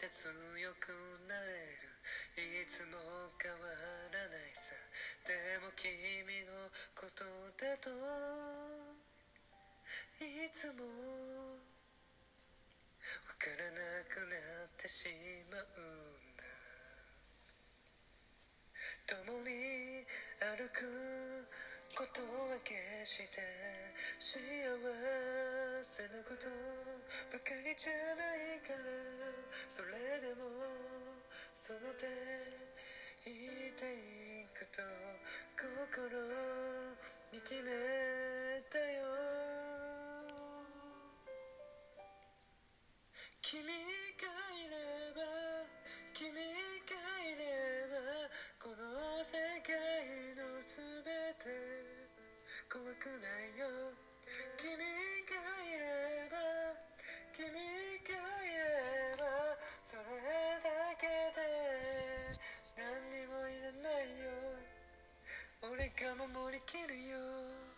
て強くなれるいつも変わらないさでも君のことだといつもわからなくなってしまうんだ共に歩くことは決して幸せなことばかりじゃないからそれでもその手言っていくと心に決めもいらないよ俺が守りきるよ